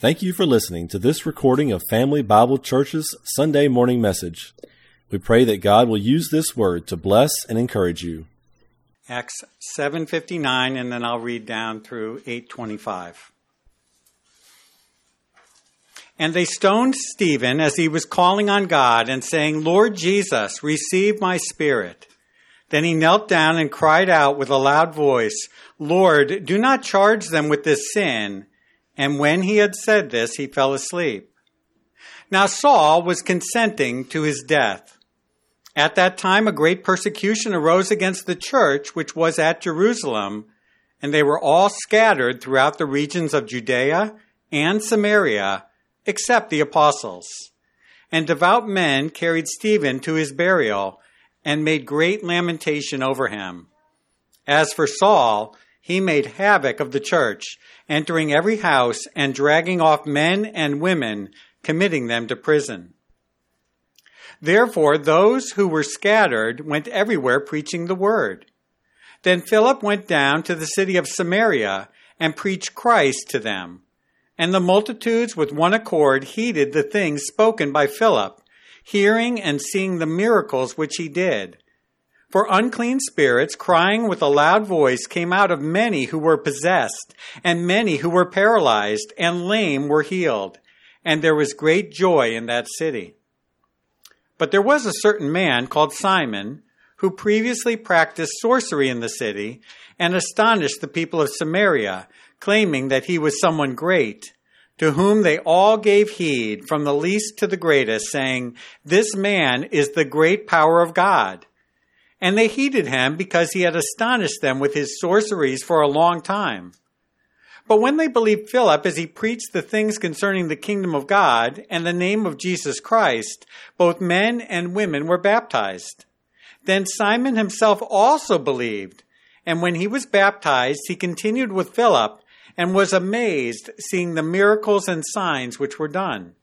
Thank you for listening to this recording of Family Bible Church's Sunday morning message. We pray that God will use this word to bless and encourage you. Acts 7:59 and then I'll read down through 8:25. And they stoned Stephen as he was calling on God and saying, "Lord Jesus, receive my spirit." Then he knelt down and cried out with a loud voice, "Lord, do not charge them with this sin." And when he had said this, he fell asleep. Now Saul was consenting to his death. At that time, a great persecution arose against the church which was at Jerusalem, and they were all scattered throughout the regions of Judea and Samaria, except the apostles. And devout men carried Stephen to his burial and made great lamentation over him. As for Saul, he made havoc of the church entering every house and dragging off men and women, committing them to prison. Therefore, those who were scattered went everywhere preaching the word. Then Philip went down to the city of Samaria and preached Christ to them. And the multitudes with one accord heeded the things spoken by Philip, hearing and seeing the miracles which he did. For unclean spirits, crying with a loud voice, came out of many who were possessed, and many who were paralyzed and lame were healed. And there was great joy in that city. But there was a certain man called Simon, who previously practiced sorcery in the city and astonished the people of Samaria, claiming that he was someone great, to whom they all gave heed, from the least to the greatest, saying, This man is the great power of God. And they heeded him because he had astonished them with his sorceries for a long time. But when they believed Philip as he preached the things concerning the kingdom of God and the name of Jesus Christ, both men and women were baptized. Then Simon himself also believed, and when he was baptized, he continued with Philip and was amazed seeing the miracles and signs which were done.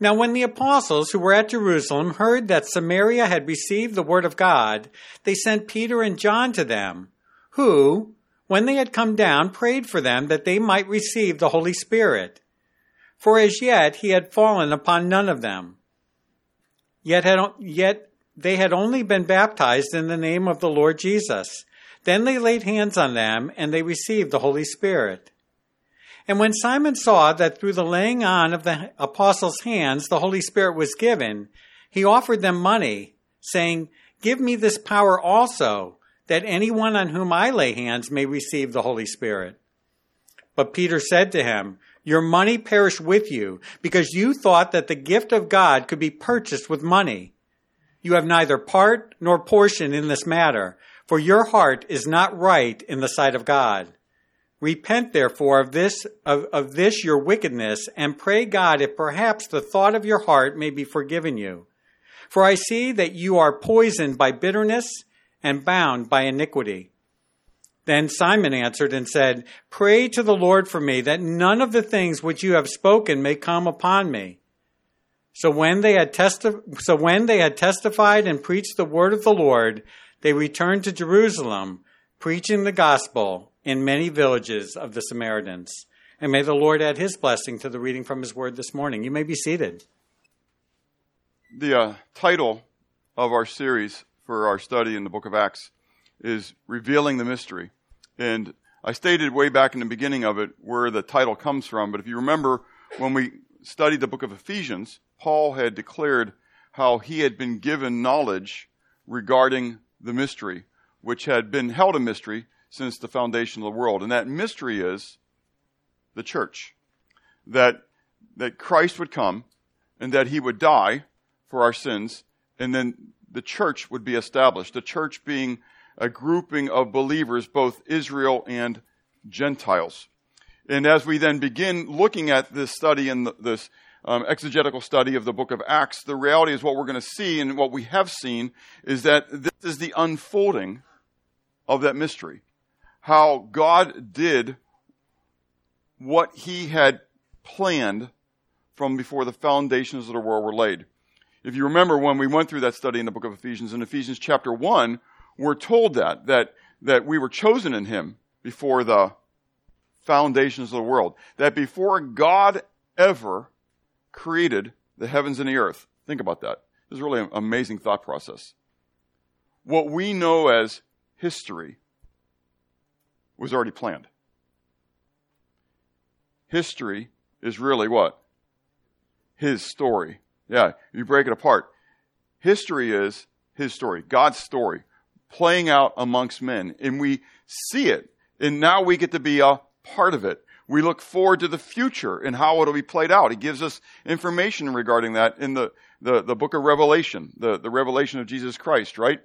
Now, when the apostles who were at Jerusalem heard that Samaria had received the word of God, they sent Peter and John to them, who, when they had come down, prayed for them that they might receive the Holy Spirit. For as yet he had fallen upon none of them. Yet, had, yet they had only been baptized in the name of the Lord Jesus. Then they laid hands on them, and they received the Holy Spirit. And when Simon saw that through the laying on of the apostles' hands the Holy Spirit was given, he offered them money, saying, Give me this power also, that anyone on whom I lay hands may receive the Holy Spirit. But Peter said to him, Your money perish with you, because you thought that the gift of God could be purchased with money. You have neither part nor portion in this matter, for your heart is not right in the sight of God. Repent therefore of this, of, of this your wickedness, and pray God if perhaps the thought of your heart may be forgiven you. For I see that you are poisoned by bitterness and bound by iniquity. Then Simon answered and said, Pray to the Lord for me, that none of the things which you have spoken may come upon me. So when they had testi- so when they had testified and preached the word of the Lord, they returned to Jerusalem, preaching the gospel in many villages of the Samaritans. And may the Lord add his blessing to the reading from his word this morning. You may be seated. The uh, title of our series for our study in the book of Acts is Revealing the Mystery. And I stated way back in the beginning of it where the title comes from, but if you remember when we studied the book of Ephesians, Paul had declared how he had been given knowledge regarding the mystery, which had been held a mystery since the foundation of the world. And that mystery is the church. That, that Christ would come and that he would die for our sins and then the church would be established. The church being a grouping of believers, both Israel and Gentiles. And as we then begin looking at this study and this um, exegetical study of the book of Acts, the reality is what we're going to see and what we have seen is that this is the unfolding of that mystery how God did what he had planned from before the foundations of the world were laid. If you remember when we went through that study in the book of Ephesians, in Ephesians chapter 1, we're told that, that, that we were chosen in him before the foundations of the world. That before God ever created the heavens and the earth, think about that. This is really an amazing thought process. What we know as history was already planned. History is really what? His story. Yeah, you break it apart. History is his story, God's story, playing out amongst men. And we see it. And now we get to be a part of it. We look forward to the future and how it'll be played out. He gives us information regarding that in the, the, the book of Revelation, the, the revelation of Jesus Christ, right?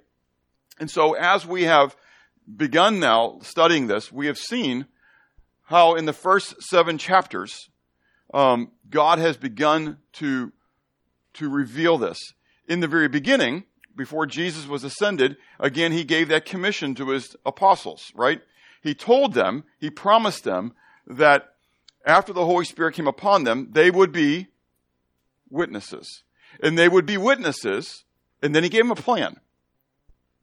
And so as we have begun now studying this, we have seen how in the first seven chapters, um, God has begun to, to reveal this. In the very beginning, before Jesus was ascended, again, he gave that commission to his apostles, right? He told them, he promised them that after the Holy Spirit came upon them, they would be witnesses. And they would be witnesses, and then he gave them a plan.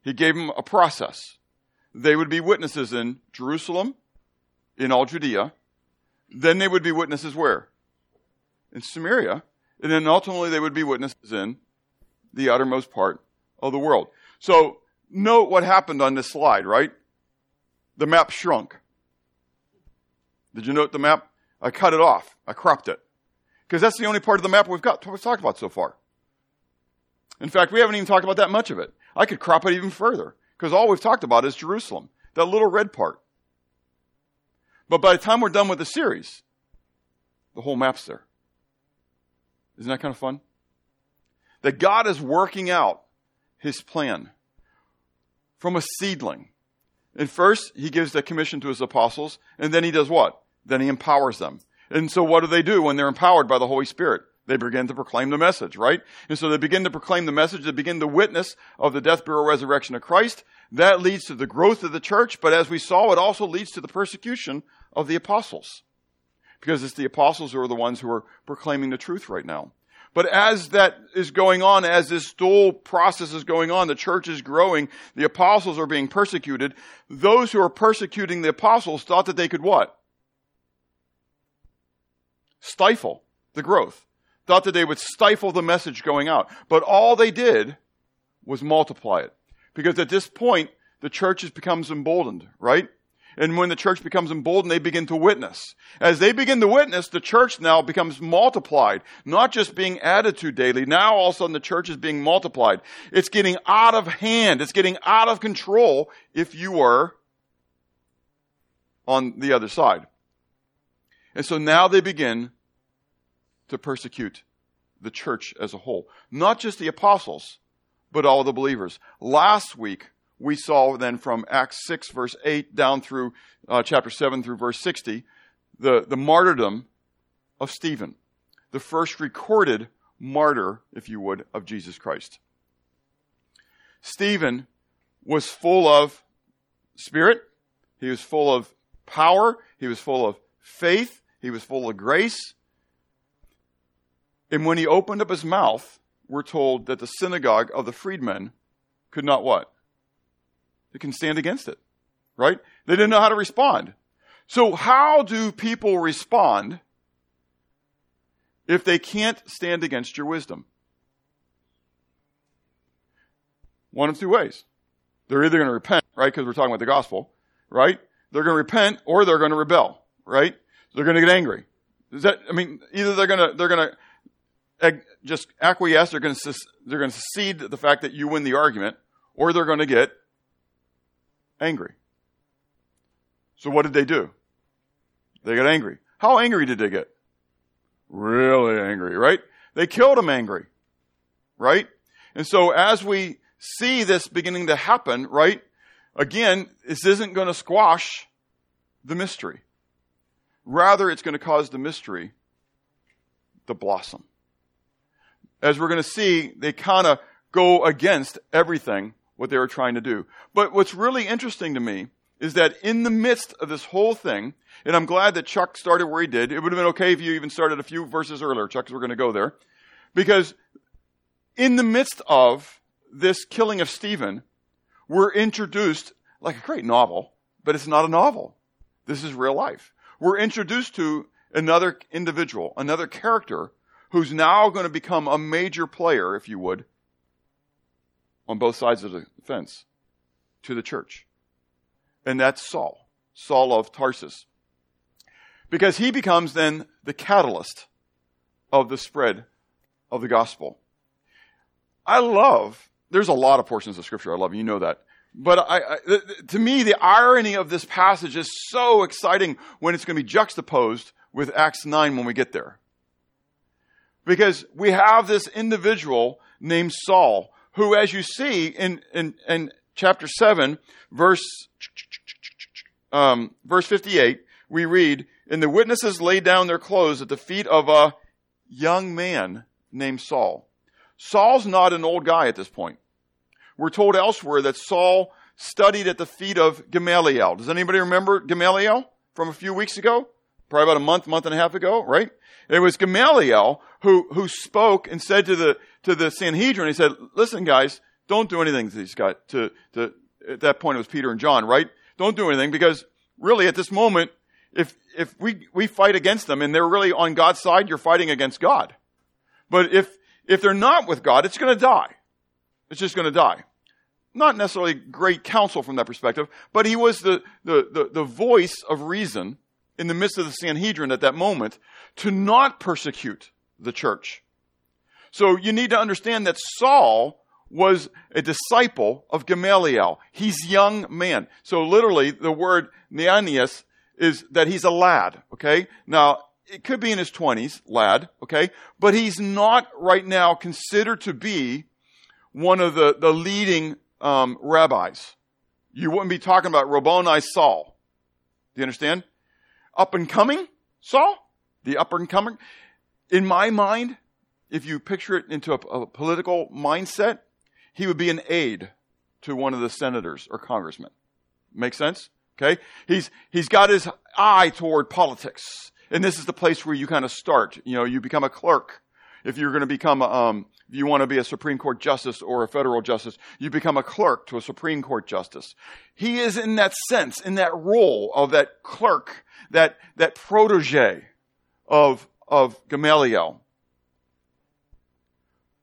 He gave them a process. They would be witnesses in Jerusalem, in all Judea. Then they would be witnesses where? In Samaria. And then ultimately they would be witnesses in the uttermost part of the world. So note what happened on this slide, right? The map shrunk. Did you note the map? I cut it off. I cropped it. Because that's the only part of the map we've got we've talked about so far. In fact, we haven't even talked about that much of it. I could crop it even further. Because all we've talked about is Jerusalem. That little red part. But by the time we're done with the series, the whole map's there. Isn't that kind of fun? That God is working out his plan from a seedling. And first, he gives the commission to his apostles, and then he does what? Then he empowers them. And so what do they do when they're empowered by the Holy Spirit? They begin to proclaim the message, right? And so they begin to proclaim the message, they begin to witness of the death, burial, resurrection of Christ. That leads to the growth of the church, but as we saw, it also leads to the persecution of the apostles. Because it's the apostles who are the ones who are proclaiming the truth right now. But as that is going on, as this whole process is going on, the church is growing, the apostles are being persecuted. Those who are persecuting the apostles thought that they could what? Stifle the growth. Thought that they would stifle the message going out. But all they did was multiply it. Because at this point, the church becomes emboldened, right? And when the church becomes emboldened, they begin to witness. As they begin to witness, the church now becomes multiplied, not just being added to daily. Now all of a sudden the church is being multiplied. It's getting out of hand. It's getting out of control if you were on the other side. And so now they begin to persecute the church as a whole. Not just the apostles, but all the believers. Last week, we saw then from Acts 6 verse 8 down through uh, chapter 7 through verse 60, the, the martyrdom of Stephen, the first recorded martyr, if you would, of Jesus Christ. Stephen was full of spirit. He was full of power. He was full of faith. He was full of grace. And when he opened up his mouth, we're told that the synagogue of the freedmen could not what? They can stand against it, right? They didn't know how to respond. So how do people respond if they can't stand against your wisdom? One of two ways. They're either going to repent, right? Because we're talking about the gospel, right? They're going to repent or they're going to rebel, right? They're going to get angry. Is that, I mean, either they're going to, they're going to just acquiesce, they're going to, they're going to cede the fact that you win the argument, or they're going to get angry. So what did they do? They got angry. How angry did they get? Really angry, right? They killed him angry, right? And so as we see this beginning to happen, right? Again, this isn't going to squash the mystery. Rather, it's going to cause the mystery to blossom. As we're going to see, they kind of go against everything what they were trying to do. But what's really interesting to me is that in the midst of this whole thing, and I'm glad that Chuck started where he did. It would have been okay if you even started a few verses earlier, Chuck, because we're going to go there. Because in the midst of this killing of Stephen, we're introduced like a great novel, but it's not a novel. This is real life. we're introduced to another individual, another character who's now going to become a major player, if you would, on both sides of the fence to the church. And that's Saul, Saul of Tarsus. Because he becomes then the catalyst of the spread of the gospel. I love, there's a lot of portions of scripture I love, you know that. But I, I, to me, the irony of this passage is so exciting when it's going to be juxtaposed with Acts 9 when we get there. Because we have this individual named Saul, who, as you see in, in, in chapter 7, verse, um, verse 58, we read, And the witnesses laid down their clothes at the feet of a young man named Saul. Saul's not an old guy at this point. We're told elsewhere that Saul studied at the feet of Gamaliel. Does anybody remember Gamaliel from a few weeks ago? Probably about a month, month and a half ago, right? It was Gamaliel who, who spoke and said to the, to the Sanhedrin, he said, listen guys, don't do anything to these guys, to, to, at that point it was Peter and John, right? Don't do anything because really at this moment, if, if we, we fight against them and they're really on God's side, you're fighting against God. But if, if they're not with God, it's going to die. It's just going to die. Not necessarily great counsel from that perspective, but he was the, the, the, the voice of reason in the midst of the Sanhedrin at that moment to not persecute the church. So you need to understand that Saul was a disciple of Gamaliel. He's young man. So literally the word neanias is that he's a lad, okay? Now, it could be in his 20s, lad, okay? But he's not right now considered to be one of the, the leading um, rabbis. You wouldn't be talking about Rabboni Saul. Do you understand? Up and coming Saul? The up and coming? In my mind, if you picture it into a, a political mindset, he would be an aide to one of the senators or congressmen. Make sense? Okay? He's, he's got his eye toward politics. And this is the place where you kind of start. You know, you become a clerk. If you're going to become, um, you want to be a Supreme Court justice or a federal justice, you become a clerk to a Supreme Court justice. He is in that sense, in that role of that clerk, that, that protege of, of Gamaliel.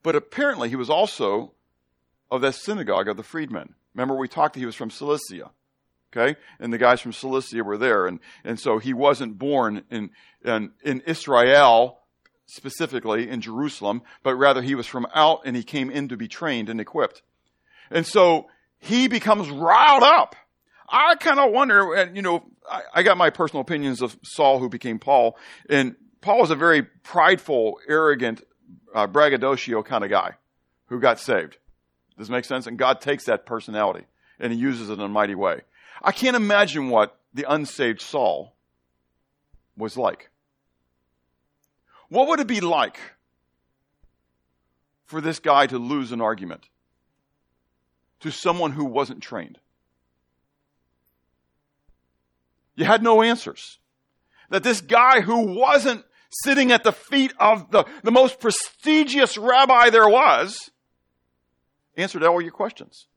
But apparently he was also of that synagogue of the freedmen. Remember we talked, that he was from Cilicia. Okay? And the guys from Cilicia were there. And, and so he wasn't born in, in, in Israel, specifically in Jerusalem, but rather he was from out and he came in to be trained and equipped. And so he becomes riled up. I kind of wonder, and you know, I, I, got my personal opinions of Saul who became Paul, and Paul was a very prideful, arrogant, uh, braggadocio kind of guy who got saved. Does this make sense? And God takes that personality and he uses it in a mighty way. I can't imagine what the unsaved Saul was like. What would it be like for this guy to lose an argument to someone who wasn't trained? You had no answers. That this guy who wasn't sitting at the feet of the, the most prestigious rabbi there was answered all your questions.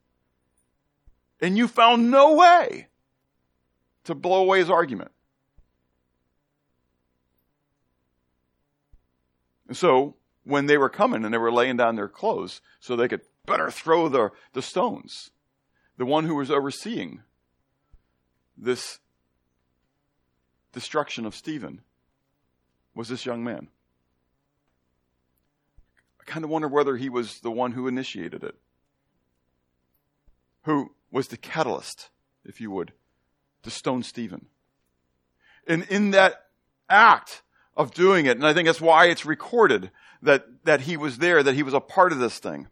And you found no way to blow away his argument. And so, when they were coming and they were laying down their clothes so they could better throw the, the stones, the one who was overseeing this destruction of Stephen was this young man. I kind of wonder whether he was the one who initiated it, who was the catalyst, if you would, to stone Stephen. And in that act of doing it, and I think that's why it's recorded that, that he was there, that he was a part of this thing,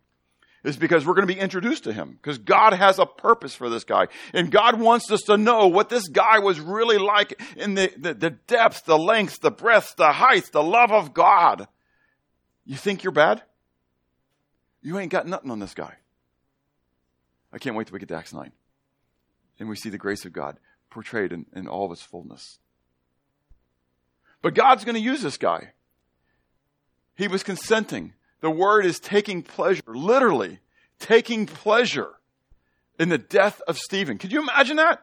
is because we're going to be introduced to him. Because God has a purpose for this guy. And God wants us to know what this guy was really like in the, the, the depth, the length, the breadth, the height, the love of God. You think you're bad? You ain't got nothing on this guy. I can't wait till we get to Acts 9. And we see the grace of God portrayed in, in all of its fullness. But God's going to use this guy. He was consenting. The word is taking pleasure, literally taking pleasure in the death of Stephen. Could you imagine that?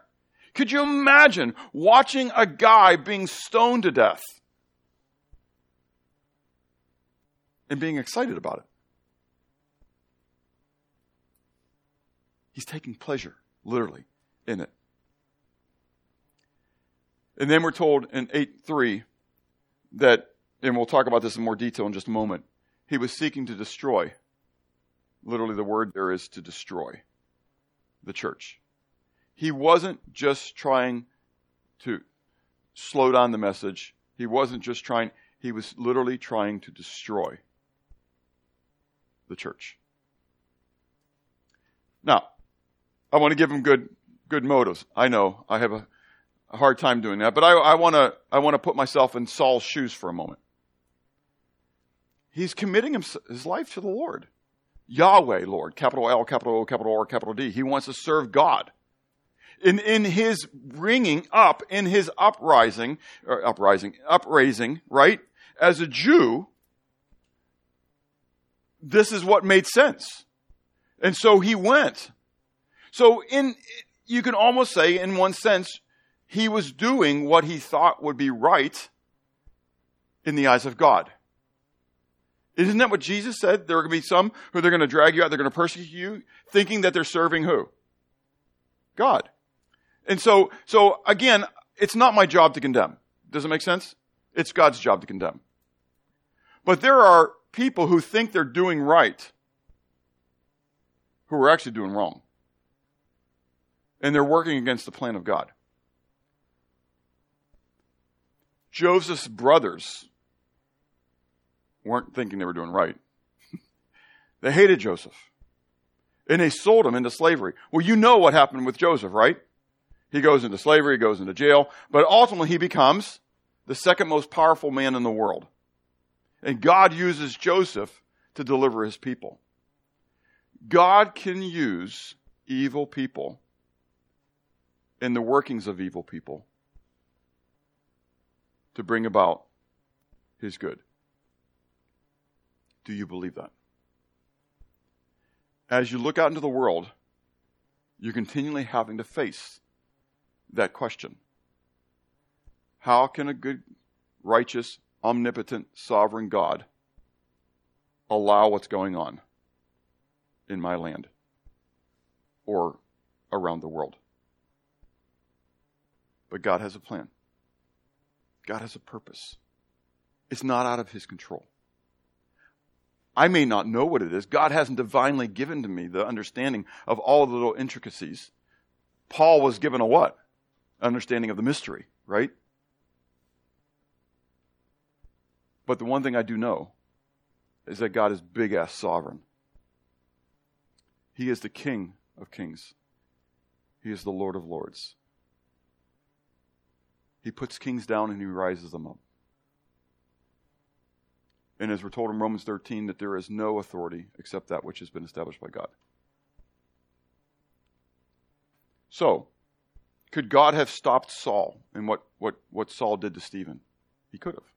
Could you imagine watching a guy being stoned to death and being excited about it? He's taking pleasure, literally, in it. And then we're told in 8 3 that, and we'll talk about this in more detail in just a moment, he was seeking to destroy. Literally, the word there is to destroy the church. He wasn't just trying to slow down the message. He wasn't just trying, he was literally trying to destroy the church. Now, I want to give him good, good motives. I know I have a, a hard time doing that, but I, I want to, I want to put myself in Saul's shoes for a moment. He's committing his, life to the Lord. Yahweh, Lord, capital L, capital O, capital R, capital D. He wants to serve God. In, in his bringing up, in his uprising, or uprising, upraising, right? As a Jew, this is what made sense. And so he went. So in, you can almost say, in one sense, he was doing what he thought would be right in the eyes of God. Isn't that what Jesus said? There are going to be some who they're going to drag you out, they're going to persecute you, thinking that they're serving who? God. And so, so again, it's not my job to condemn. Does it make sense? It's God's job to condemn. But there are people who think they're doing right who are actually doing wrong. And they're working against the plan of God. Joseph's brothers weren't thinking they were doing right. they hated Joseph. And they sold him into slavery. Well, you know what happened with Joseph, right? He goes into slavery, he goes into jail, but ultimately he becomes the second most powerful man in the world. And God uses Joseph to deliver his people. God can use evil people and the workings of evil people to bring about his good. Do you believe that? As you look out into the world, you're continually having to face that question. How can a good, righteous, omnipotent, sovereign God allow what's going on in my land or around the world? But God has a plan. God has a purpose. It's not out of his control. I may not know what it is. God hasn't divinely given to me the understanding of all the little intricacies. Paul was given a what? Understanding of the mystery, right? But the one thing I do know is that God is big ass sovereign. He is the King of kings. He is the Lord of lords. He puts kings down and he rises them up. And as we're told in Romans 13, that there is no authority except that which has been established by God. So, could God have stopped Saul and what, what, what Saul did to Stephen? He could have.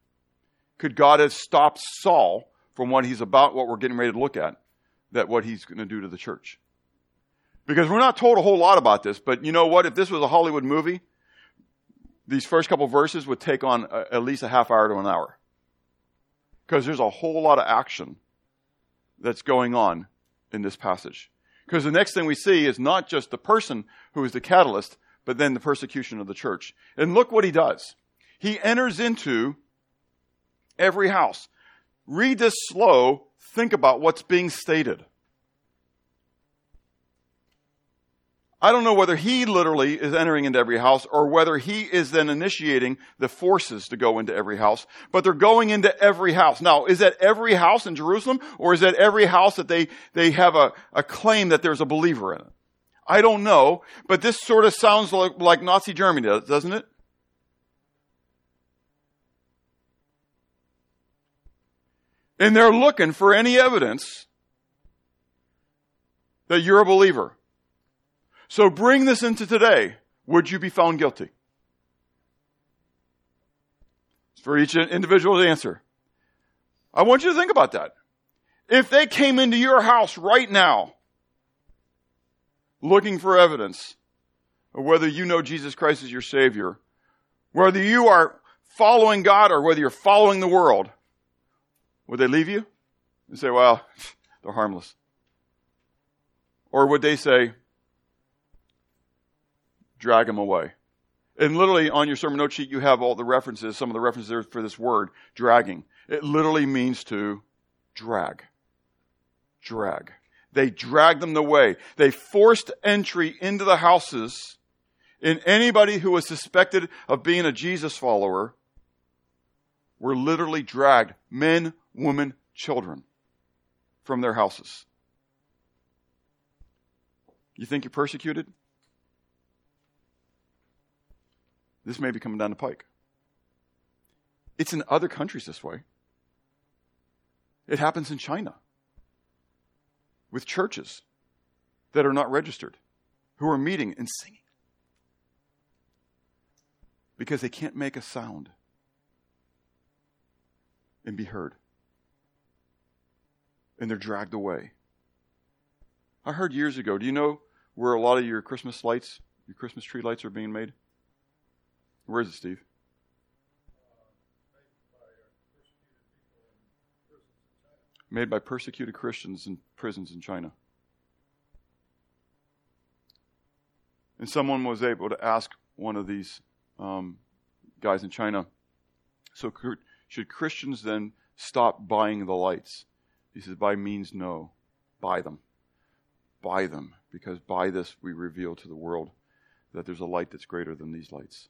Could God have stopped Saul from what he's about, what we're getting ready to look at, that what he's going to do to the church? Because we're not told a whole lot about this, but you know what? If this was a Hollywood movie, these first couple verses would take on a, at least a half hour to an hour because there's a whole lot of action that's going on in this passage. Because the next thing we see is not just the person who is the catalyst, but then the persecution of the church. And look what he does. He enters into every house. Read this slow. Think about what's being stated. I don't know whether he literally is entering into every house or whether he is then initiating the forces to go into every house, but they're going into every house. Now, is that every house in Jerusalem or is that every house that they, they have a, a claim that there's a believer in it? I don't know, but this sort of sounds like, like Nazi Germany, doesn't it? And they're looking for any evidence that you're a believer. So bring this into today. Would you be found guilty? It's for each individual to answer. I want you to think about that. If they came into your house right now looking for evidence or whether you know Jesus Christ as your Savior, whether you are following God or whether you're following the world, would they leave you and say, well, they're harmless? Or would they say, drag them away? And literally on your sermon note sheet, you have all the references, some of the references there for this word, dragging. It literally means to drag. Drag. They dragged them away. They forced entry into the houses in anybody who was suspected of being a Jesus follower were literally dragged, men, women, children, from their houses. You think you're persecuted? This may be coming down the pike. It's in other countries this way. It happens in China with churches that are not registered, who are meeting and singing because they can't make a sound and be heard. And they're dragged away. I heard years ago, do you know where a lot of your Christmas lights, your Christmas tree lights are being made? Where is it, Steve? Made by persecuted Christians in prisons in China. And someone was able to ask one of these um, guys in China, so should Christians then stop buying the lights? He says, by means, no. Buy them. Buy them, because by this we reveal to the world that there's a light that's greater than these lights.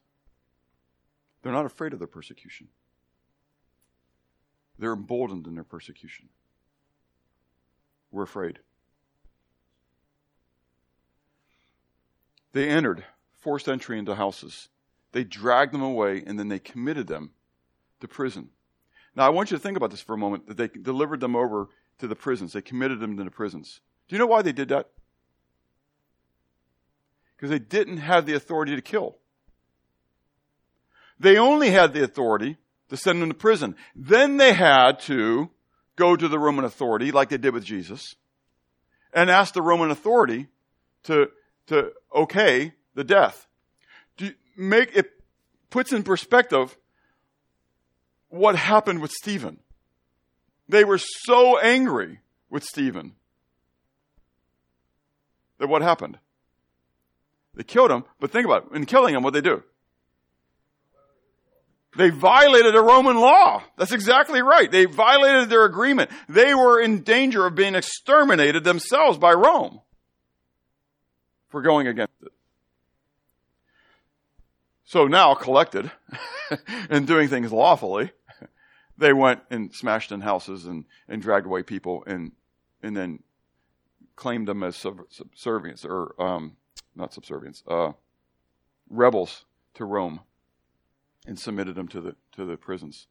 They're not afraid of their persecution. They're emboldened in their persecution. We're afraid. They entered, forced entry into houses. They dragged them away and then they committed them to prison. Now, I want you to think about this for a moment that they delivered them over to the prisons. They committed them to the prisons. Do you know why they did that? Because they didn't have the authority to kill. They only had the authority to send them to prison. Then they had to go to the Roman authority, like they did with Jesus, and ask the Roman authority to, to okay the death. Do make, it puts in perspective what happened with Stephen. They were so angry with Stephen that what happened? They killed him, but think about it. In killing him, what they do? They violated a Roman law. That's exactly right. They violated their agreement. They were in danger of being exterminated themselves by Rome for going against it. So now, collected and doing things lawfully, they went and smashed in houses and, and dragged away people and, and then claimed them as sub- subservients or, um, not subservients, uh, rebels to Rome and submitted them to the, to the prisons.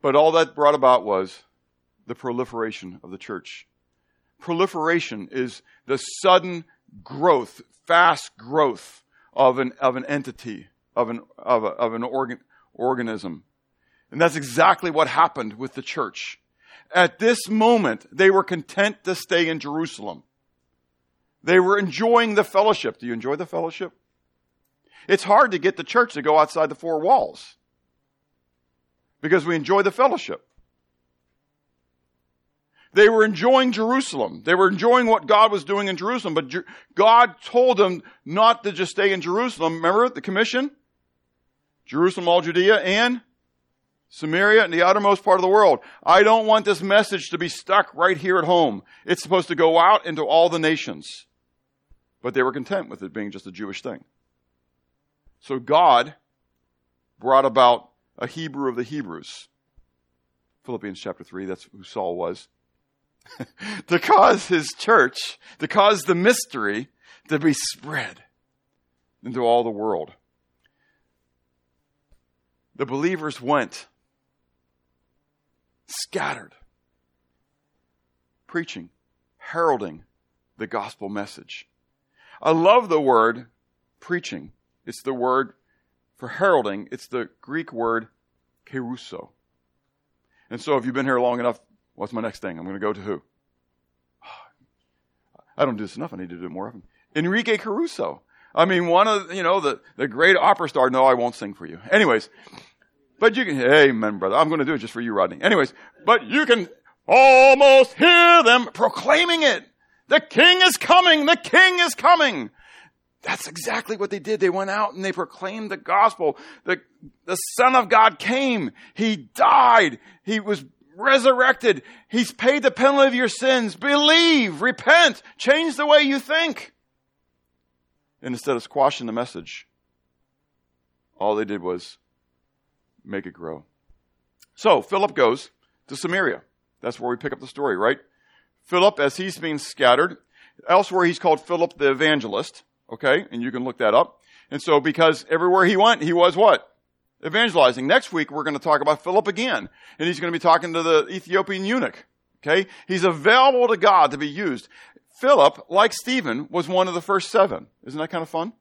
But all that brought about was the proliferation of the church. Proliferation is the sudden growth, fast growth of an, of an entity, of an, of, a, of an organ, organism. And that's exactly what happened with the church. At this moment, they were content to stay in Jerusalem. They were enjoying the fellowship. Do you enjoy the fellowship? It's hard to get the church to go outside the four walls because we enjoy the fellowship. They were enjoying Jerusalem. They were enjoying what God was doing in Jerusalem, but God told them not to just stay in Jerusalem. Remember the commission? Jerusalem, all Judea, and Samaria and the outermost part of the world. I don't want this message to be stuck right here at home. It's supposed to go out into all the nations. But they were content with it being just a Jewish thing. So God brought about a Hebrew of the Hebrews. Philippians chapter 3, that's who Saul was. to cause his church, to cause the mystery to be spread into all the world. The believers went scattered, preaching, heralding the gospel message. I love the word preaching it's the word for heralding, it's the Greek word kerusso. And so if you've been here long enough, what's my next thing? I'm going to go to who? I don't do this enough. I need to do it more often. Enrique Caruso. I mean, one of, you know, the, the great opera star. No, I won't sing for you. Anyways, but you can, amen, brother. I'm going to do it just for you, Rodney. Anyways, but you can almost hear them proclaiming it. The king is coming. The king is coming. That's exactly what they did. They went out and they proclaimed the gospel. The, the son of God came. He died. He was resurrected. He's paid the penalty of your sins. Believe, repent, change the way you think. And instead of squashing the message, all they did was make it grow. So Philip goes to Samaria. That's where we pick up the story, right? Philip, as he's being scattered, elsewhere he's called Philip the evangelist, okay? And you can look that up. And so because everywhere he went, he was what? Evangelizing. Next week we're going to talk about Philip again. And he's going to be talking to the Ethiopian eunuch. Okay? He's available to God to be used. Philip, like Stephen, was one of the first seven. Isn't that kind of fun?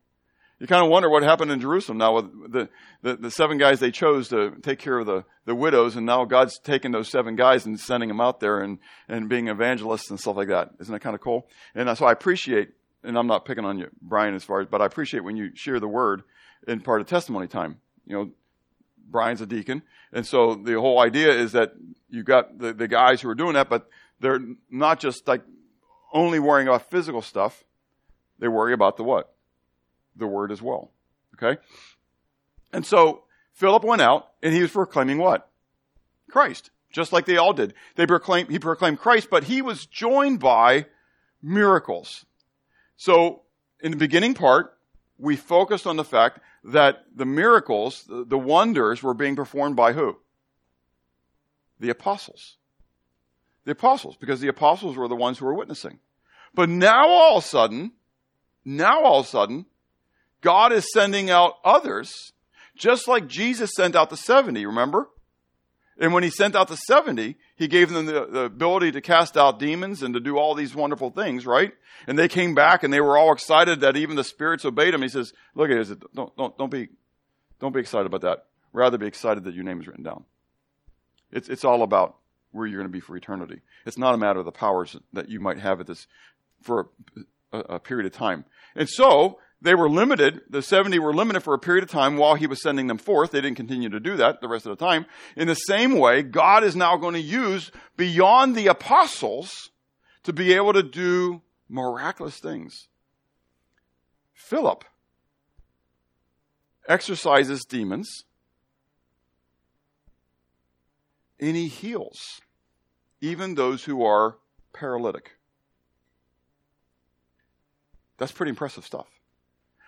you kind of wonder what happened in Jerusalem now with the, the, the, seven guys they chose to take care of the, the widows, and now God's taking those seven guys and sending them out there and, and being evangelists and stuff like that. Isn't that kind of cool? And so I appreciate, and I'm not picking on you, Brian, as far as, but I appreciate when you share the word in part of testimony time. You know, Brian's a deacon, and so the whole idea is that you've got the, the guys who are doing that, but they're not just like only worrying about physical stuff. They worry about the what? the word as well. Okay? And so Philip went out and he was proclaiming what? Christ. Just like they all did. They proclaimed, he proclaimed Christ, but he was joined by miracles. So in the beginning part, we focused on the fact that the miracles, the, wonders were being performed by who? The apostles. The apostles, because the apostles were the ones who were witnessing. But now all of a sudden, now all of a sudden, God is sending out others, just like Jesus sent out the 70, remember? And when he sent out the 70, he gave them the, the, ability to cast out demons and to do all these wonderful things, right? And they came back and they were all excited that even the spirits obeyed him. He says, look at it, don't, don't, don't be, don't be excited about that. Rather be excited that your name is written down. It's, it's all about where you're going to be for eternity. It's not a matter of the powers that you might have at this, for a, a period of time. And so, they were limited, the 70 were limited for a period of time while he was sending them forth. They didn't continue to do that the rest of the time. In the same way, God is now going to use beyond the apostles to be able to do miraculous things. Philip exorcises demons and he heals even those who are paralytic. That's pretty impressive stuff.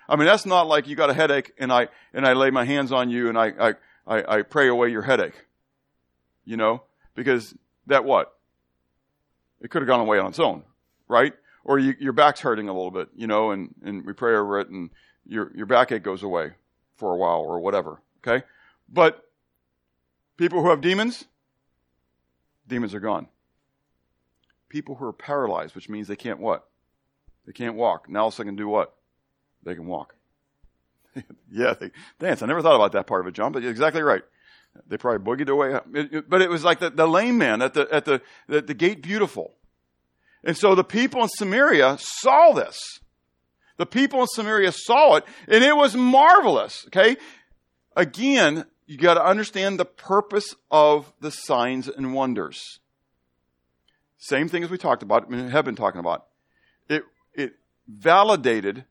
I mean, that's not like you got a headache and I, and I lay my hands on you and I, I, I, I pray away your headache. You know? Because that what? It could have gone away on its own, right? Or you, your back's hurting a little bit, you know, and, and we pray over it and your, your backache goes away for a while or whatever, okay? But people who have demons, demons are gone. People who are paralyzed, which means they can't what? They can't walk. Now they can do what? They can walk. yeah, they dance. I never thought about that part of it, John, but you're exactly right. They probably boogied their way up. It, it, but it was like the, the lame man at the, at the, the, the gate beautiful. And so the people in Samaria saw this. The people in Samaria saw it, and it was marvelous. Okay? Again, you got to understand the purpose of the signs and wonders. Same thing as we talked about, have been talking about. It, it validated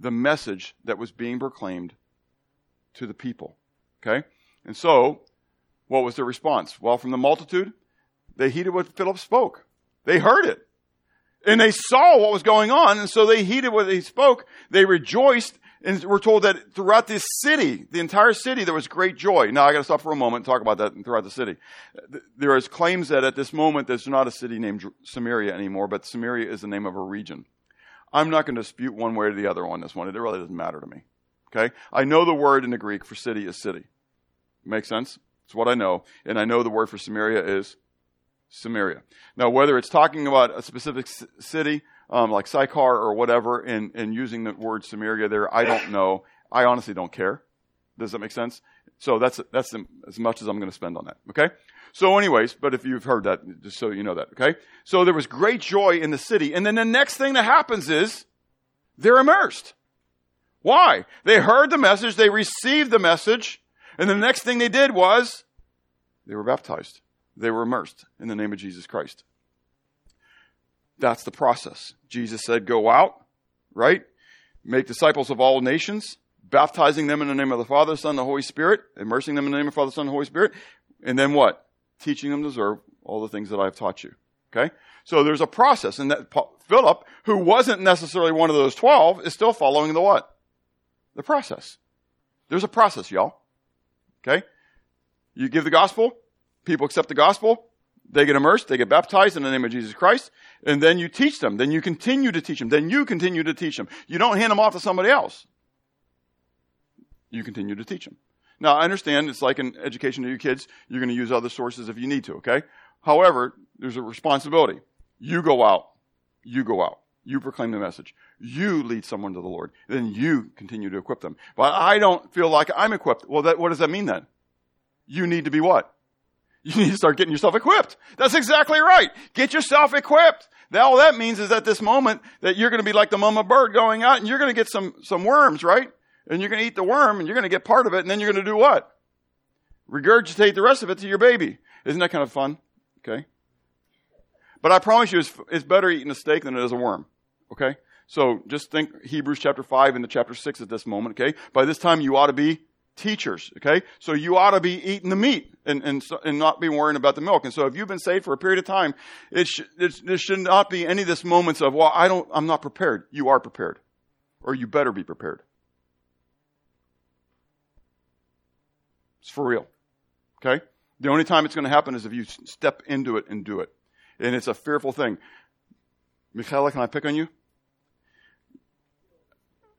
the message that was being proclaimed to the people. Okay? And so, what was their response? Well, from the multitude, they heeded what Philip spoke. They heard it. And they saw what was going on, and so they heeded what he spoke. They rejoiced, and we're told that throughout this city, the entire city, there was great joy. Now I gotta stop for a moment and talk about that throughout the city. There is claims that at this moment there's not a city named Samaria anymore, but Samaria is the name of a region. I'm not going to dispute one way or the other on this one. It really doesn't matter to me. Okay? I know the word in the Greek for city is city. Make sense? It's what I know. And I know the word for Samaria is Samaria. Now, whether it's talking about a specific city, um, like Sychar or whatever, and, and using the word Samaria there, I don't know. I honestly don't care. Does that make sense? So that's, that's as much as I'm going to spend on that. Okay? So anyways, but if you've heard that, just so you know that, okay? So there was great joy in the city. And then the next thing that happens is they're immersed. Why? They heard the message, they received the message, and the next thing they did was they were baptized. They were immersed in the name of Jesus Christ. That's the process. Jesus said, go out, right? Make disciples of all nations, baptizing them in the name of the Father, Son, and the Holy Spirit, immersing them in the name of the Father, Son, and the Holy Spirit. And then what? Teaching them to observe all the things that I've taught you. Okay? So there's a process, and that Philip, who wasn't necessarily one of those twelve, is still following the what? The process. There's a process, y'all. Okay? You give the gospel, people accept the gospel, they get immersed, they get baptized in the name of Jesus Christ, and then you teach them. Then you continue to teach them. Then you continue to teach them. You don't hand them off to somebody else. You continue to teach them. Now, I understand it's like an education to your kids. You're going to use other sources if you need to, okay? However, there's a responsibility. You go out. You go out. You proclaim the message. You lead someone to the Lord. Then you continue to equip them. But I don't feel like I'm equipped. Well, that, what does that mean then? You need to be what? You need to start getting yourself equipped. That's exactly right. Get yourself equipped. That, all that means is at this moment that you're going to be like the mama bird going out and you're going to get some, some worms, right? And you're going to eat the worm and you're going to get part of it and then you're going to do what? Regurgitate the rest of it to your baby. Isn't that kind of fun? Okay. But I promise you it's, it's better eating a steak than it is a worm. Okay. So just think Hebrews chapter 5 into chapter 6 at this moment. Okay. By this time you ought to be teachers. Okay. So you ought to be eating the meat and, and, and not be worrying about the milk. And so if you've been saved for a period of time, it, sh- it, there should not be any of this moments of, well, I don't, I'm not prepared. You are prepared. Or you better be prepared. It's for real. Okay? The only time it's going to happen is if you step into it and do it. And it's a fearful thing. Michaela, can I pick on you?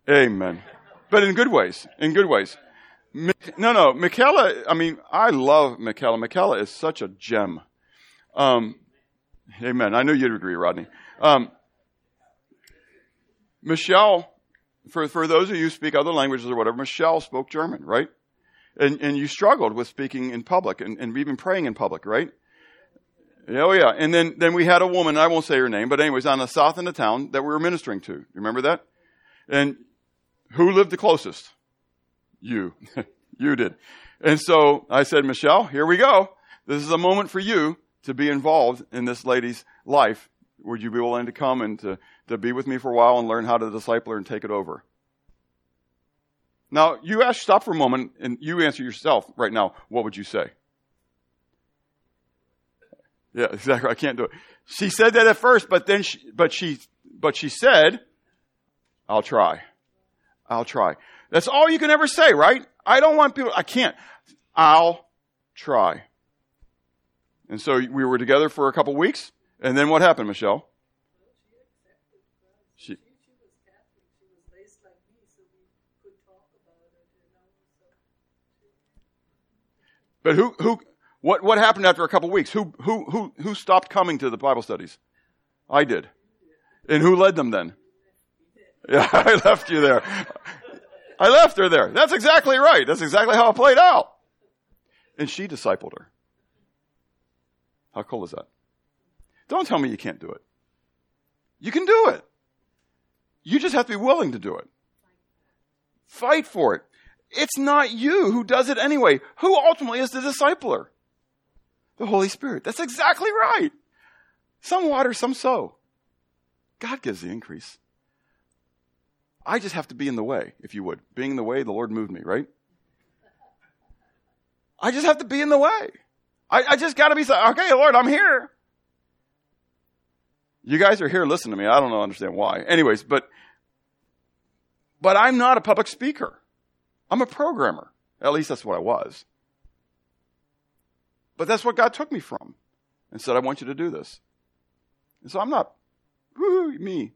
Amen. But in good ways. In good ways. No, no, Michaela, I mean, I love Michaela. Michaela is such a gem. Um, amen. I knew you'd agree, Rodney. Um, Michelle, for, for those of you who speak other languages or whatever, Michelle spoke German, right? And, and you struggled with speaking in public and, and even praying in public, right? Oh yeah. And then, then we had a woman, I won't say her name, but anyways, on the south end of town that we were ministering to. You remember that? And who lived the closest? You. you did. And so I said, Michelle, here we go. This is a moment for you to be involved in this lady's life. Would you be willing to come and to, to be with me for a while and learn how to disciple her and take it over? Now, you ask, stop for a moment and you answer yourself right now. What would you say? Yeah, exactly. I can't do it. She said that at first, but then she, but she, but she said, I'll try. I'll try. That's all you can ever say, right? I don't want people, I can't. I'll try. And so we were together for a couple weeks, and then what happened, Michelle? But who, who, what, what happened after a couple of weeks? Who, who, who, who stopped coming to the Bible studies? I did. And who led them then? Yeah, I left you there. I left her there. That's exactly right. That's exactly how it played out. And she discipled her. How cool is that? Don't tell me you can't do it. You can do it. You just have to be willing to do it. Fight for it. It's not you who does it anyway. Who ultimately is the discipler? The Holy Spirit. That's exactly right. Some water, some sow. God gives the increase. I just have to be in the way, if you would. Being in the way, the Lord moved me, right? I just have to be in the way. I, I just gotta be, okay, Lord, I'm here. You guys are here, listen to me. I don't know, understand why. Anyways, but, but I'm not a public speaker. I'm a programmer. At least that's what I was. But that's what God took me from and said, I want you to do this. And so I'm not, woo, me.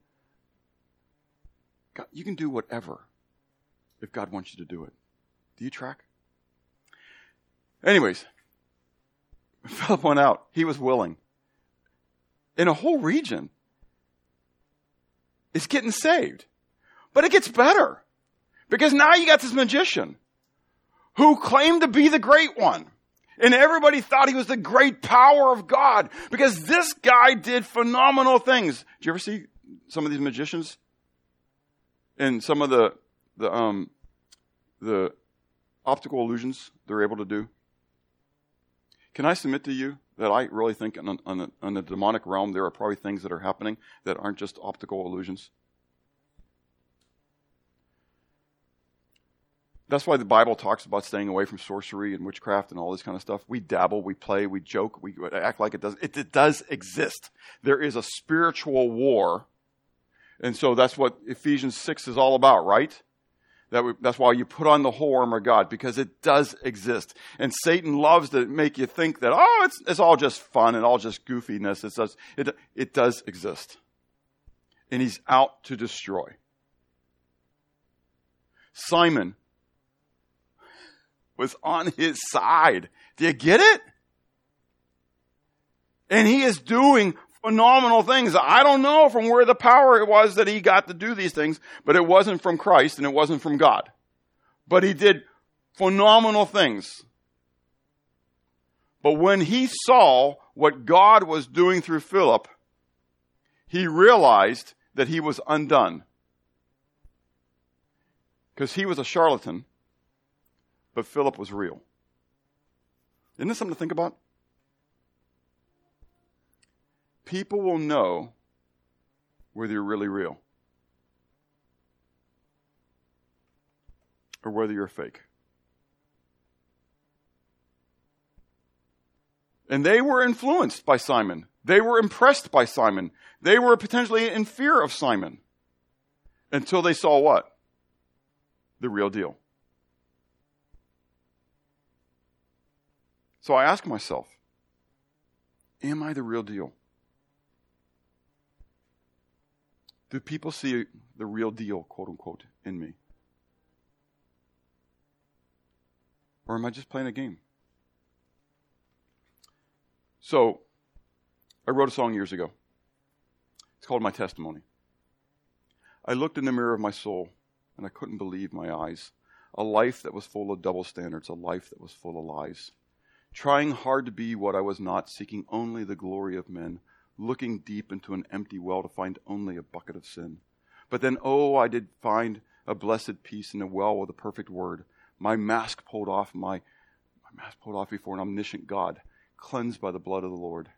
God, you can do whatever if God wants you to do it. Do you track? Anyways, Philip went out. He was willing. In a whole region is getting saved. But it gets better. Because now you got this magician who claimed to be the great one. And everybody thought he was the great power of God because this guy did phenomenal things. Did you ever see some of these magicians? And some of the, the, um, the optical illusions they're able to do? Can I submit to you that I really think in, in, in the demonic realm there are probably things that are happening that aren't just optical illusions? That's why the Bible talks about staying away from sorcery and witchcraft and all this kind of stuff. We dabble, we play, we joke, we act like it does. It, it does exist. There is a spiritual war. And so that's what Ephesians 6 is all about, right? That we, that's why you put on the whole armor of God because it does exist. And Satan loves to make you think that, oh, it's, it's all just fun and all just goofiness. It's just, it, it does exist. And he's out to destroy. Simon was on his side. Do you get it? And he is doing phenomenal things. I don't know from where the power it was that he got to do these things, but it wasn't from Christ and it wasn't from God. But he did phenomenal things. But when he saw what God was doing through Philip, he realized that he was undone. Because he was a charlatan but Philip was real. Isn't this something to think about? People will know whether you're really real or whether you're fake. And they were influenced by Simon. They were impressed by Simon. They were potentially in fear of Simon until they saw what? The real deal. So I ask myself, am I the real deal? Do people see the real deal, quote unquote, in me? Or am I just playing a game? So, I wrote a song years ago. It's called My Testimony. I looked in the mirror of my soul and I couldn't believe my eyes. A life that was full of double standards, a life that was full of lies trying hard to be what I was not, seeking only the glory of men, looking deep into an empty well to find only a bucket of sin. But then, oh, I did find a blessed peace in a well with a perfect word. My mask pulled off, my, my mask pulled off before an omniscient God, cleansed by the blood of the Lord.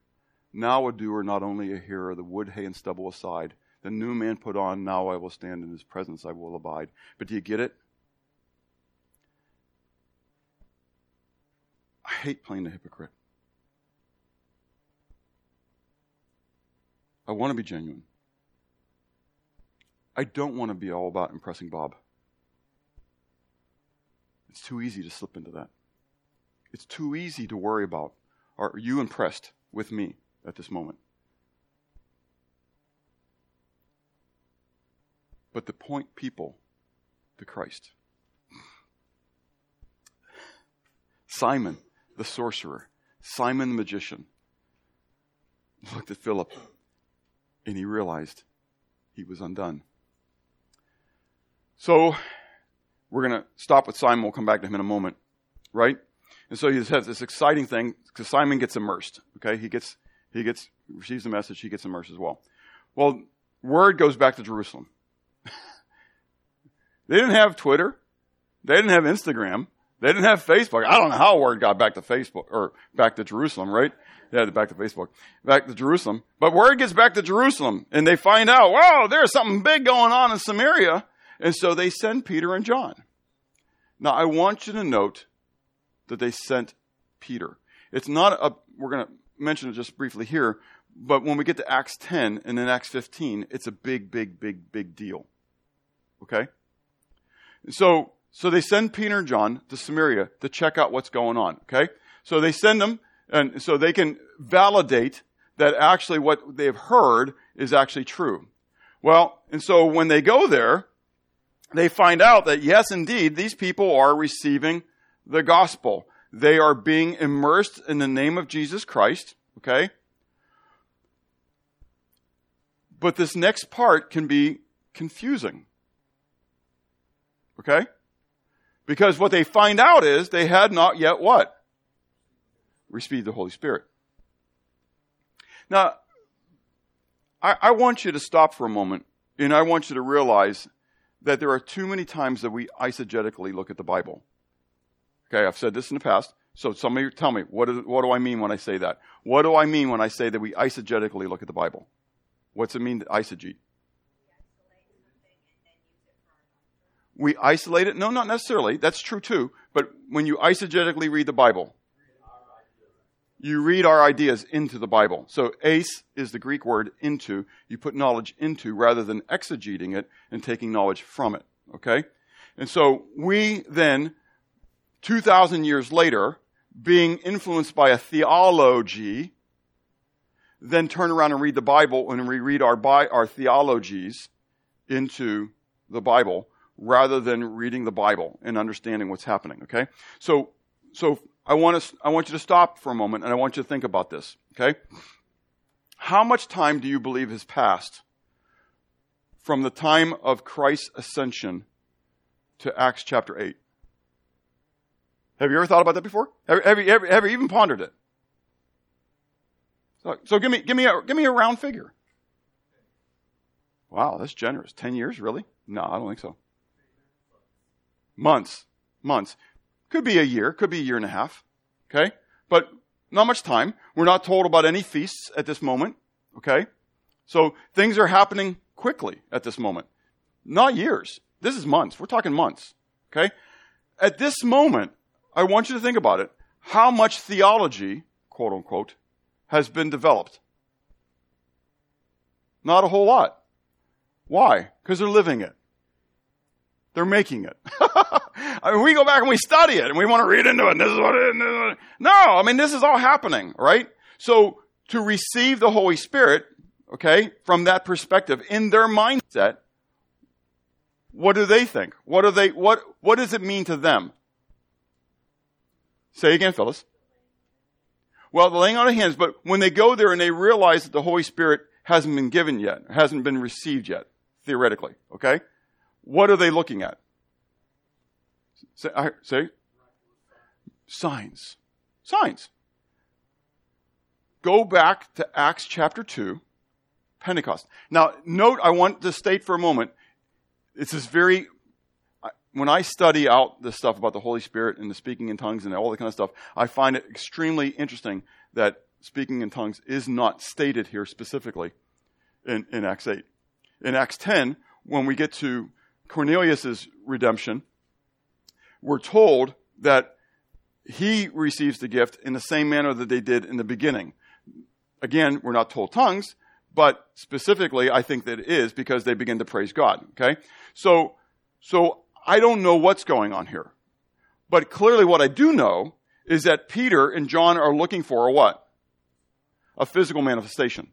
Now a doer, not only a hearer, the wood, hay, and stubble aside. The new man put on, now I will stand in his presence, I will abide. But do you get it? Hate playing the hypocrite. I want to be genuine. I don't want to be all about impressing Bob. It's too easy to slip into that. It's too easy to worry about are you impressed with me at this moment? But to point people to Christ. Simon the sorcerer, Simon the magician, looked at Philip and he realized he was undone. So we're going to stop with Simon. We'll come back to him in a moment, right? And so he has this exciting thing because Simon gets immersed. Okay, he gets he gets receives the message. He gets immersed as well. Well, word goes back to Jerusalem. they didn't have Twitter. They didn't have Instagram. They didn't have Facebook. I don't know how word got back to Facebook or back to Jerusalem, right? Yeah, back to Facebook, back to Jerusalem. But word gets back to Jerusalem and they find out, wow, there's something big going on in Samaria. And so they send Peter and John. Now I want you to note that they sent Peter. It's not a, we're going to mention it just briefly here, but when we get to Acts 10 and then Acts 15, it's a big, big, big, big deal. Okay? So so they send Peter and John to Samaria to check out what's going on. Okay? So they send them and so they can validate that actually what they've heard is actually true. Well, and so when they go there, they find out that yes, indeed, these people are receiving the gospel. They are being immersed in the name of Jesus Christ. Okay? But this next part can be confusing. Okay? Because what they find out is they had not yet what? Received the Holy Spirit. Now, I, I want you to stop for a moment and I want you to realize that there are too many times that we eisegetically look at the Bible. Okay, I've said this in the past. So somebody tell me, what, is, what do I mean when I say that? What do I mean when I say that we eisegetically look at the Bible? What's it mean to eisegete? We isolate it? No, not necessarily. That's true too. But when you eisegetically read the Bible, you read our ideas into the Bible. So eis is the Greek word into. You put knowledge into rather than exegeting it and taking knowledge from it. Okay? And so we then, 2,000 years later, being influenced by a theology, then turn around and read the Bible and reread our, our theologies into the Bible rather than reading the Bible and understanding what's happening. Okay? So, so I want, to, I want you to stop for a moment and I want you to think about this, okay? How much time do you believe has passed from the time of Christ's ascension to Acts chapter 8? Have you ever thought about that before? Have, have, you, have, have you even pondered it? So, so give, me, give, me a, give me a round figure. Wow, that's generous. 10 years, really? No, I don't think so. Months. Months. Could be a year, could be a year and a half. Okay? But not much time. We're not told about any feasts at this moment. Okay? So things are happening quickly at this moment. Not years. This is months. We're talking months. Okay? At this moment, I want you to think about it. How much theology, quote unquote, has been developed? Not a whole lot. Why? Because they're living it. They're making it. I mean, we go back and we study it and we want to read into it. And this is what it is. No, I mean, this is all happening, right? So to receive the Holy Spirit, okay, from that perspective, in their mindset, what do they think? What do they, what, what does it mean to them? Say again, Phyllis. Well, the laying on of hands, but when they go there and they realize that the Holy Spirit hasn't been given yet, hasn't been received yet, theoretically, okay? What are they looking at? Say, say signs. Signs. Go back to Acts chapter 2, Pentecost. Now, note, I want to state for a moment, it's this very, when I study out this stuff about the Holy Spirit and the speaking in tongues and all that kind of stuff, I find it extremely interesting that speaking in tongues is not stated here specifically in, in Acts 8. In Acts 10, when we get to Cornelius' redemption, we're told that he receives the gift in the same manner that they did in the beginning. Again, we're not told tongues, but specifically, I think that it is because they begin to praise God. Okay? So, so I don't know what's going on here. But clearly what I do know is that Peter and John are looking for a what? A physical manifestation.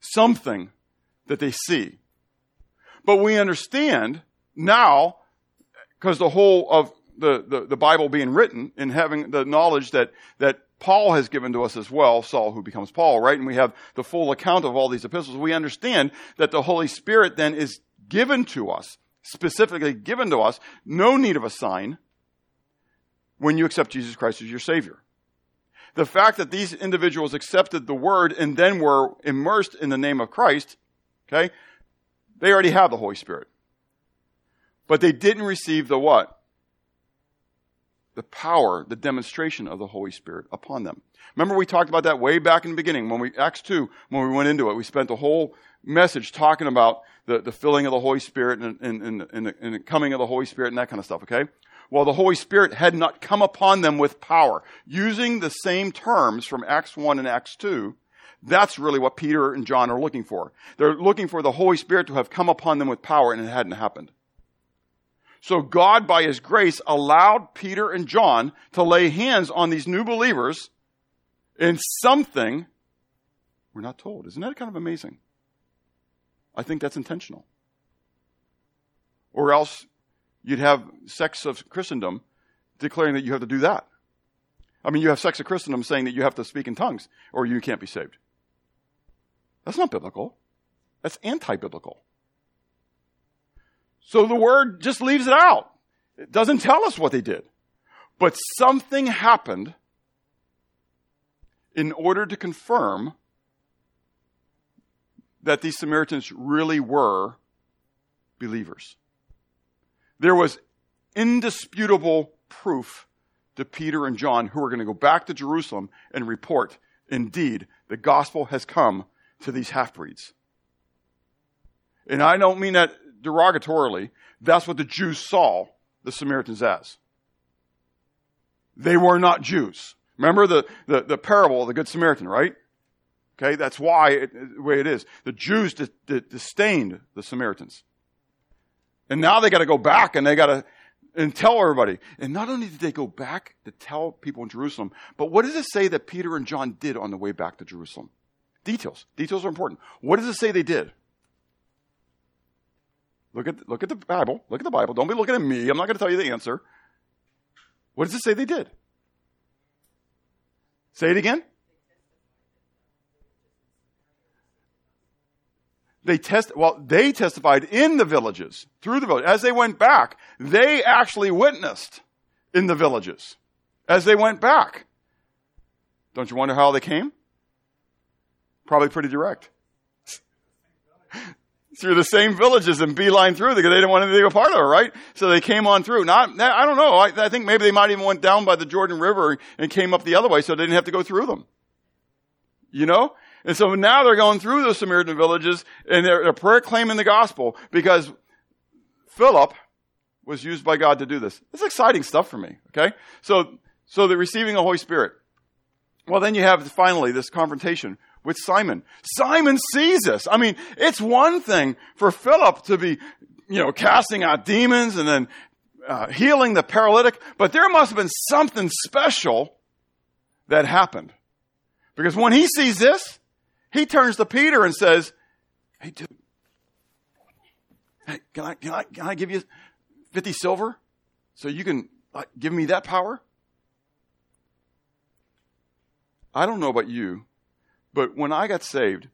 Something that they see. But we understand now, because the whole of the, the, the, Bible being written and having the knowledge that, that Paul has given to us as well, Saul who becomes Paul, right? And we have the full account of all these epistles. We understand that the Holy Spirit then is given to us, specifically given to us, no need of a sign when you accept Jesus Christ as your Savior. The fact that these individuals accepted the word and then were immersed in the name of Christ, okay, they already have the Holy Spirit. But they didn't receive the what? The power, the demonstration of the Holy Spirit upon them. Remember we talked about that way back in the beginning when we, Acts 2, when we went into it. We spent the whole message talking about the, the filling of the Holy Spirit and, and, and, and, the, and the coming of the Holy Spirit and that kind of stuff, okay? Well, the Holy Spirit had not come upon them with power. Using the same terms from Acts 1 and Acts 2, that's really what Peter and John are looking for. They're looking for the Holy Spirit to have come upon them with power, and it hadn't happened. So God, by His grace, allowed Peter and John to lay hands on these new believers in something we're not told. Isn't that kind of amazing? I think that's intentional. Or else you'd have sects of Christendom declaring that you have to do that. I mean, you have sects of Christendom saying that you have to speak in tongues or you can't be saved. That's not biblical. That's anti biblical. So the word just leaves it out. It doesn't tell us what they did. But something happened in order to confirm that these Samaritans really were believers. There was indisputable proof to Peter and John, who are going to go back to Jerusalem and report, indeed, the gospel has come to these half breeds. And I don't mean that derogatorily. That's what the Jews saw the Samaritans as. They were not Jews. Remember the, the, the parable of the Good Samaritan, right? Okay, that's why it, the way it is. The Jews di- di- disdained the Samaritans. And now they gotta go back and they gotta, and tell everybody. And not only did they go back to tell people in Jerusalem, but what does it say that Peter and John did on the way back to Jerusalem? Details. Details are important. What does it say they did? Look at, look at the Bible. Look at the Bible. Don't be looking at me. I'm not going to tell you the answer. What does it say they did? Say it again. They test, well, they testified in the villages, through the village. As they went back, they actually witnessed in the villages. As they went back. Don't you wonder how they came? Probably pretty direct. Through the same villages and beeline through because they didn't want anything to be a part of it, right? So they came on through. Not, I don't know. I, I think maybe they might even went down by the Jordan River and came up the other way so they didn't have to go through them. You know? And so now they're going through those Samaritan villages and they're, they're proclaiming the gospel because Philip was used by God to do this. It's exciting stuff for me. Okay. So, so they're receiving the Holy Spirit. Well, then you have finally this confrontation with Simon. Simon sees this. I mean, it's one thing for Philip to be, you know, casting out demons and then uh, healing the paralytic, but there must have been something special that happened. Because when he sees this, he turns to Peter and says, Hey, dude, hey, can I, can I, can I give you 50 silver so you can like, give me that power? I don't know about you, but when I got saved,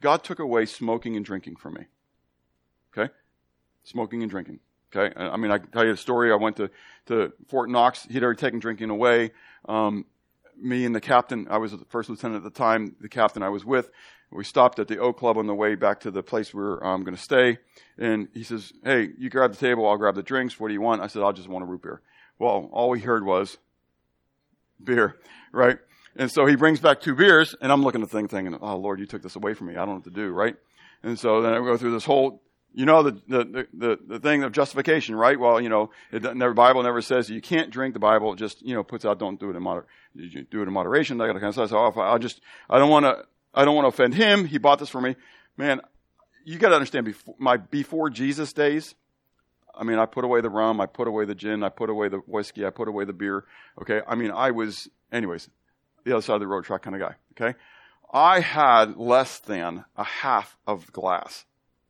God took away smoking and drinking from me. Okay? Smoking and drinking. Okay? I mean, I can tell you a story. I went to, to Fort Knox. He'd already taken drinking away. Um, me and the captain, I was the first lieutenant at the time, the captain I was with, we stopped at the Oak Club on the way back to the place we are um, going to stay. And he says, Hey, you grab the table, I'll grab the drinks. What do you want? I said, I'll just want a root beer. Well, all we heard was beer, right? And so he brings back two beers, and I'm looking at the thing thinking, Oh, Lord, you took this away from me. I don't know what to do, right? And so then I go through this whole you know the, the, the, the thing of justification, right? Well, you know, it, the Bible never says you can't drink the Bible. Just, you know, puts out, don't do it in moder, do it in moderation, that kind of stuff. So oh, I just, I don't want to, I don't want to offend him. He bought this for me. Man, you got to understand before, my before Jesus days, I mean, I put away the rum, I put away the gin, I put away the whiskey, I put away the beer. Okay. I mean, I was, anyways, the other side of the road truck kind of guy. Okay. I had less than a half of glass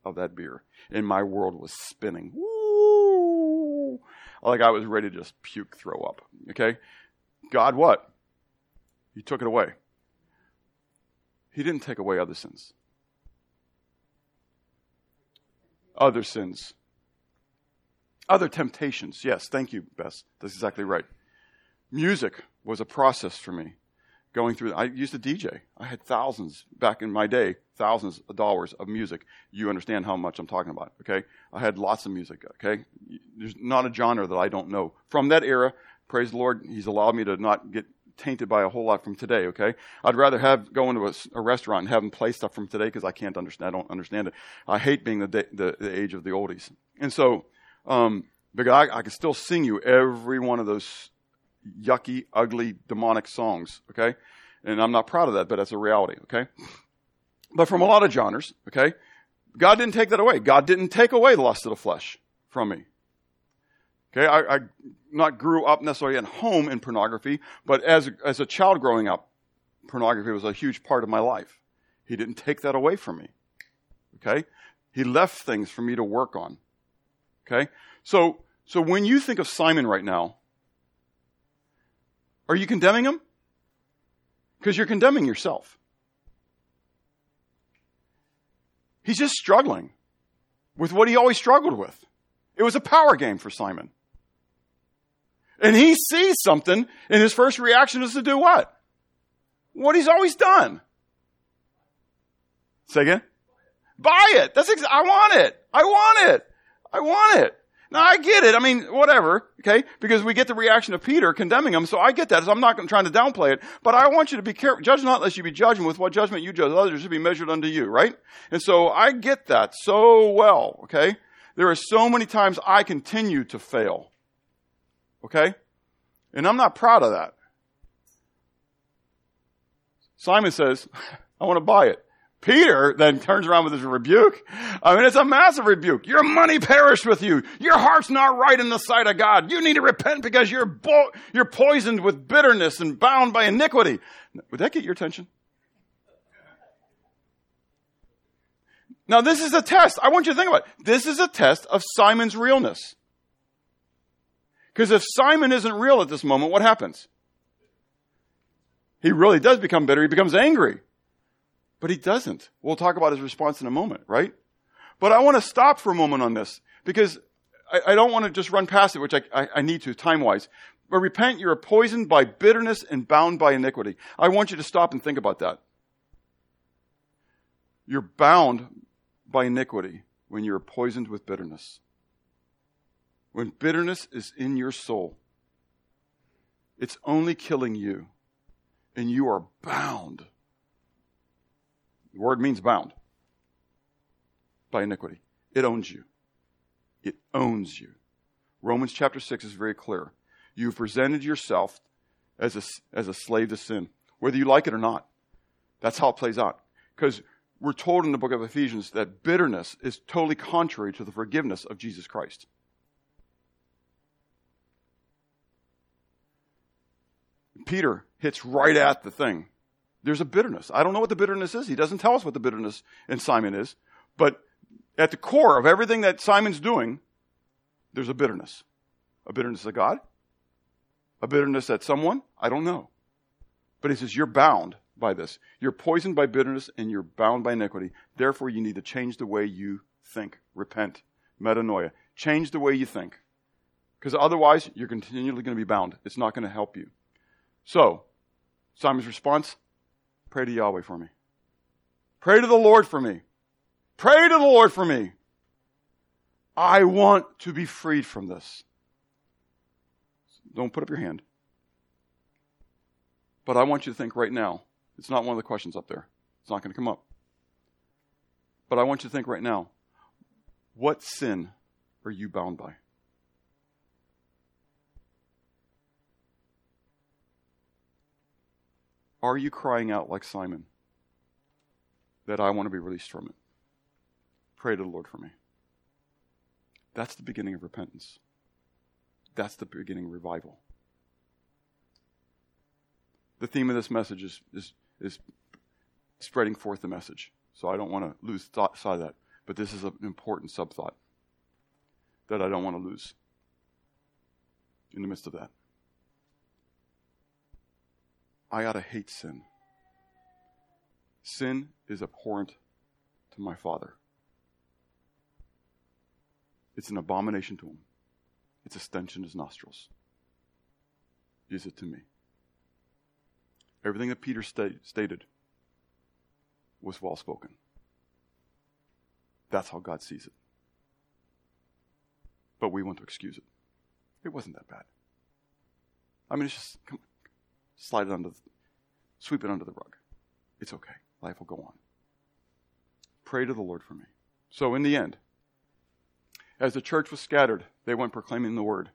of that beer and my world was spinning. Woo! Like I was ready to just puke, throw up. Okay? God, what? He took it away. He didn't take away other sins. Other sins. Other temptations. Yes, thank you, Bess. That's exactly right. Music was a process for me going through. I used to DJ. I had thousands back in my day, thousands of dollars of music. You understand how much I'm talking about, okay? I had lots of music, okay? There's not a genre that I don't know. From that era, praise the Lord, He's allowed me to not get tainted by a whole lot from today, okay? I'd rather have go into a, a restaurant and have them play stuff from today because I can't understand, I don't understand it. I hate being the, the, the age of the oldies. And so, um, but I, I can still sing you every one of those yucky, ugly, demonic songs, okay? And I'm not proud of that, but that's a reality, okay? But from a lot of genres, okay? God didn't take that away. God didn't take away the lust of the flesh from me. Okay, I, I not grew up necessarily at home in pornography, but as, as a child growing up, pornography was a huge part of my life. He didn't take that away from me. Okay? He left things for me to work on. Okay? So, so when you think of Simon right now, are you condemning him? Because you're condemning yourself. He's just struggling with what he always struggled with. It was a power game for Simon. And he sees something, and his first reaction is to do what? What he's always done. Say again? Buy it. That's ex- I want it. I want it. I want it. Now I get it. I mean, whatever. Okay, because we get the reaction of Peter condemning him, so I get that. So I'm not trying to downplay it, but I want you to be careful. Judge not lest you be judged, and with what judgment you judge others should be measured unto you. Right? And so I get that so well. Okay, there are so many times I continue to fail. Okay, and I'm not proud of that. Simon says, "I want to buy it." Peter then turns around with his rebuke. I mean, it's a massive rebuke. Your money perished with you. Your heart's not right in the sight of God. You need to repent because you're bo- you're poisoned with bitterness and bound by iniquity. Would that get your attention? Now, this is a test. I want you to think about it. This is a test of Simon's realness. Because if Simon isn't real at this moment, what happens? He really does become bitter. He becomes angry. But he doesn't. We'll talk about his response in a moment, right? But I want to stop for a moment on this because I, I don't want to just run past it, which I, I, I need to time wise. But repent, you're poisoned by bitterness and bound by iniquity. I want you to stop and think about that. You're bound by iniquity when you're poisoned with bitterness. When bitterness is in your soul, it's only killing you, and you are bound the word means bound by iniquity. It owns you. It owns you. Romans chapter 6 is very clear. You've presented yourself as a, as a slave to sin, whether you like it or not. That's how it plays out. Because we're told in the book of Ephesians that bitterness is totally contrary to the forgiveness of Jesus Christ. Peter hits right at the thing. There's a bitterness. I don't know what the bitterness is. He doesn't tell us what the bitterness in Simon is. But at the core of everything that Simon's doing, there's a bitterness. A bitterness of God? A bitterness at someone? I don't know. But he says, You're bound by this. You're poisoned by bitterness and you're bound by iniquity. Therefore, you need to change the way you think. Repent. Metanoia. Change the way you think. Because otherwise, you're continually going to be bound. It's not going to help you. So, Simon's response Pray to Yahweh for me. Pray to the Lord for me. Pray to the Lord for me. I want to be freed from this. Don't put up your hand. But I want you to think right now. It's not one of the questions up there. It's not going to come up. But I want you to think right now. What sin are you bound by? Are you crying out like Simon that I want to be released from it? Pray to the Lord for me. That's the beginning of repentance. That's the beginning of revival. The theme of this message is, is, is spreading forth the message. So I don't want to lose thought, sight of that. But this is an important sub thought that I don't want to lose in the midst of that. I ought to hate sin. Sin is abhorrent to my Father. It's an abomination to him. It's a stench in his nostrils. Is it to me? Everything that Peter sta- stated was well spoken. That's how God sees it. But we want to excuse it. It wasn't that bad. I mean, it's just, come, slide it under, the, sweep it under the rug. It's okay. Life will go on. Pray to the Lord for me. So, in the end, as the church was scattered, they went proclaiming the word.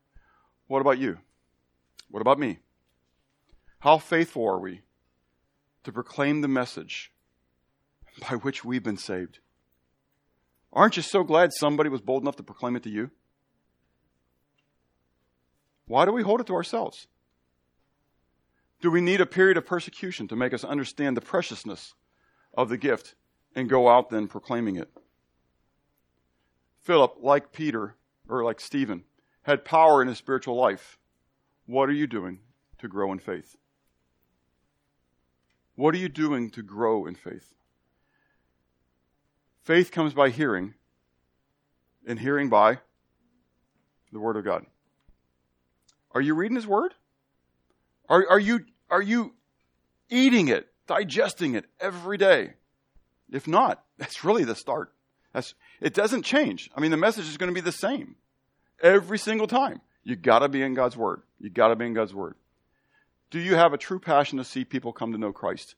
What about you? What about me? How faithful are we to proclaim the message by which we've been saved? Aren't you so glad somebody was bold enough to proclaim it to you? Why do we hold it to ourselves? Do we need a period of persecution to make us understand the preciousness of the gift and go out then proclaiming it? Philip, like Peter, or like Stephen, had power in his spiritual life. What are you doing to grow in faith? What are you doing to grow in faith? Faith comes by hearing, and hearing by the Word of God. Are you reading His Word? Are, are, you, are you eating it, digesting it every day? If not, that's really the start. That's, it doesn't change. I mean, the message is going to be the same every single time. You got to be in God's Word. You got to be in God's Word. Do you have a true passion to see people come to know Christ?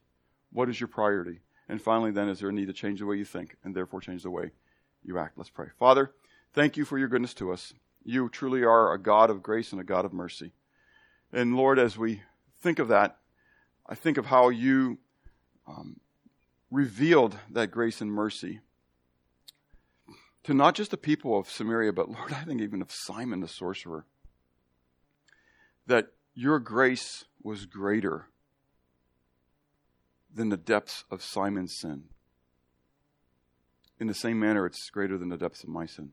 What is your priority? And finally, then, is there a need to change the way you think and therefore change the way you act? Let's pray. Father, thank you for your goodness to us. You truly are a God of grace and a God of mercy. And Lord, as we think of that, I think of how you um, revealed that grace and mercy to not just the people of Samaria, but Lord, I think even of Simon the sorcerer. That your grace was greater than the depths of Simon's sin. In the same manner, it's greater than the depths of my sin.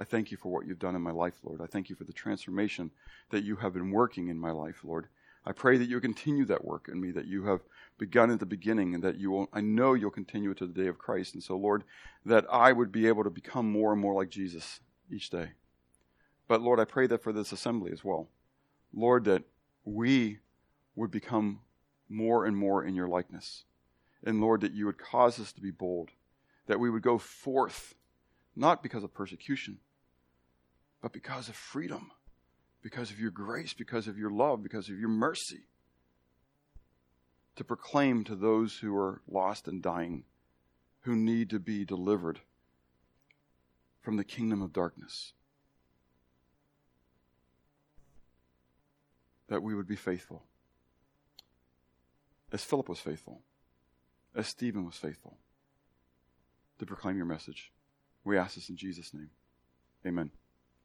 I thank you for what you've done in my life, Lord. I thank you for the transformation that you have been working in my life, Lord. I pray that you continue that work in me that you have begun at the beginning and that you will, I know you'll continue it to the day of Christ. And so, Lord, that I would be able to become more and more like Jesus each day. But Lord, I pray that for this assembly as well. Lord, that we would become more and more in your likeness. And Lord, that you would cause us to be bold, that we would go forth, not because of persecution, but because of freedom because of your grace, because of your love, because of your mercy, to proclaim to those who are lost and dying, who need to be delivered from the kingdom of darkness, that we would be faithful, as Philip was faithful, as Stephen was faithful, to proclaim your message. We ask this in Jesus' name. Amen.